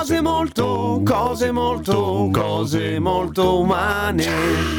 Cose molto, cose molto, cose molto umane.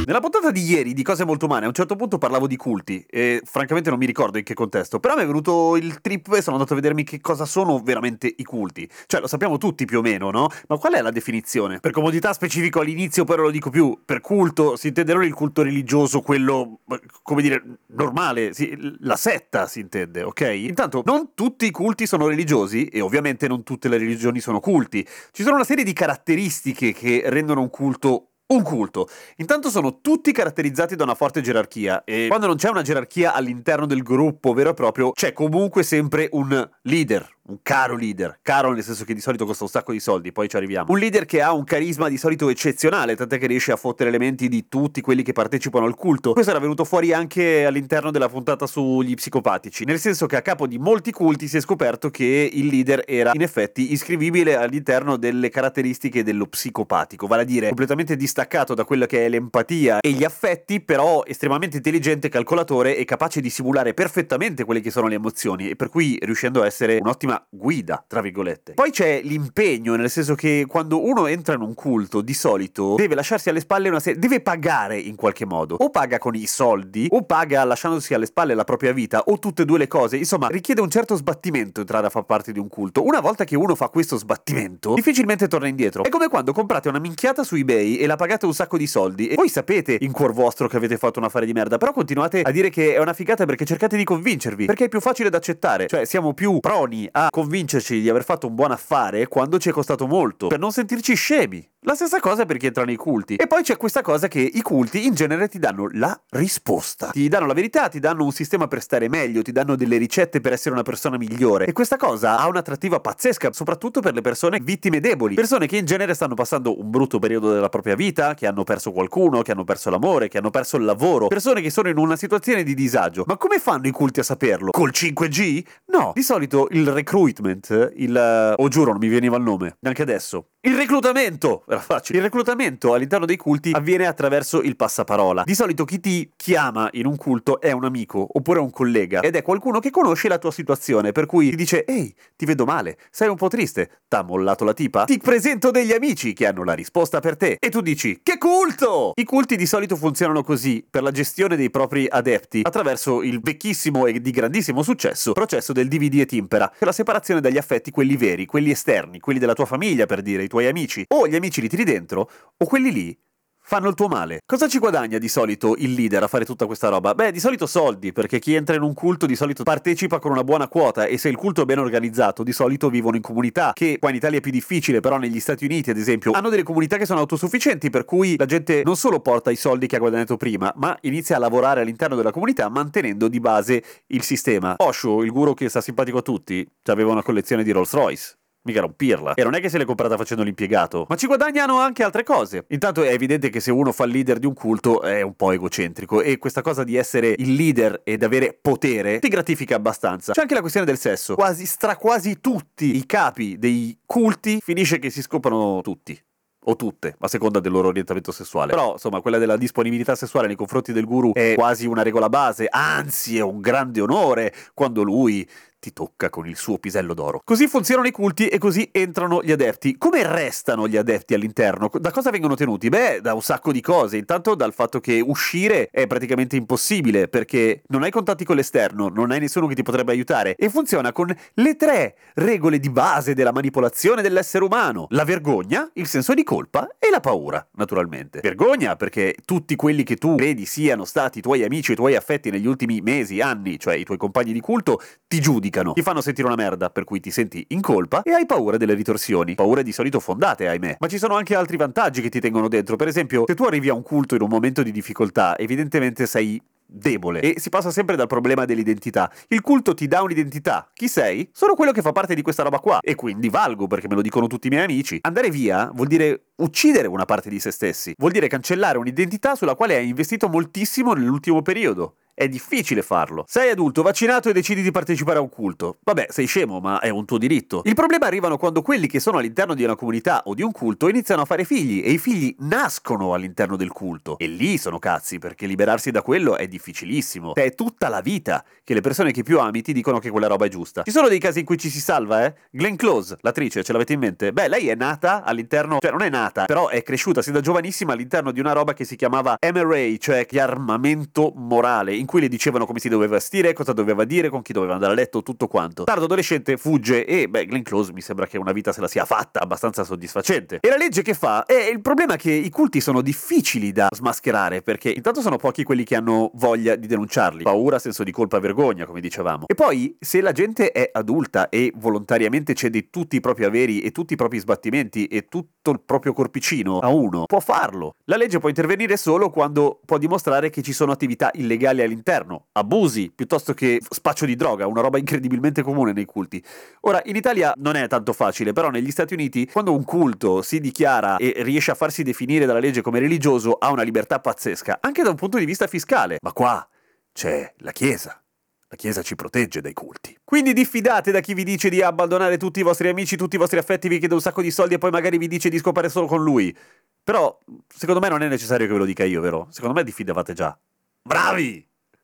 Nella puntata di ieri di Cose Molto Umane a un certo punto parlavo di culti e francamente non mi ricordo in che contesto, però mi è venuto il trip e sono andato a vedermi che cosa sono veramente i culti. Cioè lo sappiamo tutti più o meno, no? Ma qual è la definizione? Per comodità specifico all'inizio non lo dico più, per culto si intende non il culto religioso, quello, come dire, normale, sì, la setta si intende, ok? Intanto non tutti i culti sono religiosi e ovviamente non tutte le religioni sono culti. Ci sono una serie di caratteristiche che rendono un culto un culto. Intanto sono tutti caratterizzati da una forte gerarchia e quando non c'è una gerarchia all'interno del gruppo vero e proprio, c'è comunque sempre un leader, un caro leader, caro nel senso che di solito costa un sacco di soldi, poi ci arriviamo. Un leader che ha un carisma di solito eccezionale, tant'è che riesce a fottere elementi di tutti quelli che partecipano al culto. Questo era venuto fuori anche all'interno della puntata sugli psicopatici, nel senso che a capo di molti culti si è scoperto che il leader era in effetti iscrivibile all'interno delle caratteristiche dello psicopatico, vale a dire completamente distaccato da quella che è l'empatia e gli affetti, però estremamente intelligente, calcolatore e capace di simulare perfettamente quelle che sono le emozioni e per cui riuscendo a essere un'ottima guida, tra virgolette. Poi c'è l'impegno, nel senso che quando uno entra in un culto, di solito deve lasciarsi alle spalle una serie, deve pagare in qualche modo. O paga con i soldi, o paga lasciandosi alle spalle la propria vita, o tutte e due le cose. Insomma, richiede un certo sbattimento entrare a far parte di un culto. Una volta che uno fa questo sbattimento, difficilmente torna indietro. È come quando comprate una minchiata su eBay e la pagate un sacco di soldi e voi sapete in cuor vostro che avete fatto un affare di merda, però continuate a dire che è una figata perché cercate di convincervi, perché è più facile da accettare. Cioè, siamo più proni a convincerci di aver fatto un buon affare quando ci è costato molto, per non sentirci scemi. La stessa cosa per chi entra nei culti. E poi c'è questa cosa che i culti in genere ti danno la risposta. Ti danno la verità, ti danno un sistema per stare meglio, ti danno delle ricette per essere una persona migliore. E questa cosa ha un'attrattiva pazzesca, soprattutto per le persone vittime deboli. Persone che in genere stanno passando un brutto periodo della propria vita, che hanno perso qualcuno, che hanno perso l'amore, che hanno perso il lavoro. Persone che sono in una situazione di disagio. Ma come fanno i culti a saperlo? Col 5G? No. Di solito il recruitment, il... oh giuro non mi veniva il nome, neanche adesso. Il reclutamento! Era facile. Il reclutamento all'interno dei culti avviene attraverso il passaparola. Di solito chi ti chiama in un culto è un amico oppure un collega ed è qualcuno che conosce la tua situazione, per cui ti dice ehi, ti vedo male, sei un po' triste, t'ha mollato la tipa? Ti presento degli amici che hanno la risposta per te e tu dici che culto! I culti di solito funzionano così per la gestione dei propri adepti attraverso il vecchissimo e di grandissimo successo processo del dividi et impera, che è la separazione dagli affetti quelli veri, quelli esterni, quelli della tua famiglia per dire, tuoi amici, o gli amici li tiri dentro, o quelli lì fanno il tuo male. Cosa ci guadagna di solito il leader a fare tutta questa roba? Beh, di solito soldi, perché chi entra in un culto di solito partecipa con una buona quota e se il culto è ben organizzato, di solito vivono in comunità, che qua in Italia è più difficile, però negli Stati Uniti, ad esempio, hanno delle comunità che sono autosufficienti, per cui la gente non solo porta i soldi che ha guadagnato prima, ma inizia a lavorare all'interno della comunità mantenendo di base il sistema. Osho, il guru che sta simpatico a tutti, aveva una collezione di Rolls Royce. Mica rompirla. E non è che se l'è comprata facendo l'impiegato, ma ci guadagnano anche altre cose. Intanto è evidente che se uno fa il leader di un culto è un po' egocentrico e questa cosa di essere il leader ed avere potere ti gratifica abbastanza. C'è anche la questione del sesso. Quasi, stra quasi tutti i capi dei culti finisce che si scoprono tutti o tutte, a seconda del loro orientamento sessuale. Però, insomma, quella della disponibilità sessuale nei confronti del guru è quasi una regola base, anzi è un grande onore quando lui ti tocca con il suo pisello d'oro. Così funzionano i culti e così entrano gli adepti. Come restano gli adepti all'interno? Da cosa vengono tenuti? Beh, da un sacco di cose. Intanto dal fatto che uscire è praticamente impossibile perché non hai contatti con l'esterno, non hai nessuno che ti potrebbe aiutare e funziona con le tre regole di base della manipolazione dell'essere umano. La vergogna, il senso di colpa e la paura, naturalmente. Vergogna perché tutti quelli che tu credi siano stati i tuoi amici e i tuoi affetti negli ultimi mesi, anni, cioè i tuoi compagni di culto, ti giudicano ti fanno sentire una merda, per cui ti senti in colpa e hai paura delle ritorsioni. Paure di solito fondate, ahimè. Ma ci sono anche altri vantaggi che ti tengono dentro. Per esempio, se tu arrivi a un culto in un momento di difficoltà, evidentemente sei debole e si passa sempre dal problema dell'identità. Il culto ti dà un'identità. Chi sei? Sono quello che fa parte di questa roba qua e quindi valgo perché me lo dicono tutti i miei amici. Andare via vuol dire uccidere una parte di se stessi, vuol dire cancellare un'identità sulla quale hai investito moltissimo nell'ultimo periodo. È difficile farlo. Sei adulto, vaccinato e decidi di partecipare a un culto. Vabbè, sei scemo, ma è un tuo diritto. Il problema arrivano quando quelli che sono all'interno di una comunità o di un culto iniziano a fare figli e i figli nascono all'interno del culto. E lì sono cazzi, perché liberarsi da quello è difficilissimo. È tutta la vita che le persone che più ami ti dicono che quella roba è giusta. Ci sono dei casi in cui ci si salva, eh? Glenn Close, l'attrice, ce l'avete in mente? Beh, lei è nata all'interno, cioè non è nata, però è cresciuta sin da giovanissima all'interno di una roba che si chiamava MRA, cioè armamento morale, in cui le dicevano come si doveva vestire, cosa doveva dire, con chi doveva andare a letto, tutto quanto. Tardo adolescente fugge e, beh, Glenn Close mi sembra che una vita se la sia fatta abbastanza soddisfacente. E la legge che fa? è il problema è che i culti sono difficili da smascherare, perché intanto sono pochi quelli che hanno voglia di denunciarli. Paura, senso di colpa, vergogna, come dicevamo. E poi, se la gente è adulta e volontariamente cede tutti i propri averi e tutti i propri sbattimenti e tutto il proprio corpicino a uno, può farlo. La legge può intervenire solo quando può dimostrare che ci sono attività illegali all'interno, abusi piuttosto che spaccio di droga, una roba incredibilmente comune nei culti. Ora, in Italia non è tanto facile, però negli Stati Uniti, quando un culto si dichiara e riesce a farsi definire dalla legge come religioso, ha una libertà pazzesca, anche da un punto di vista fiscale. Ma qua c'è la Chiesa. La Chiesa ci protegge dai culti. Quindi diffidate da chi vi dice di abbandonare tutti i vostri amici, tutti i vostri affetti, vi chiede un sacco di soldi e poi magari vi dice di scopare solo con lui. Però, secondo me non è necessario che ve lo dica io, vero? Secondo me diffidavate già. Bravi!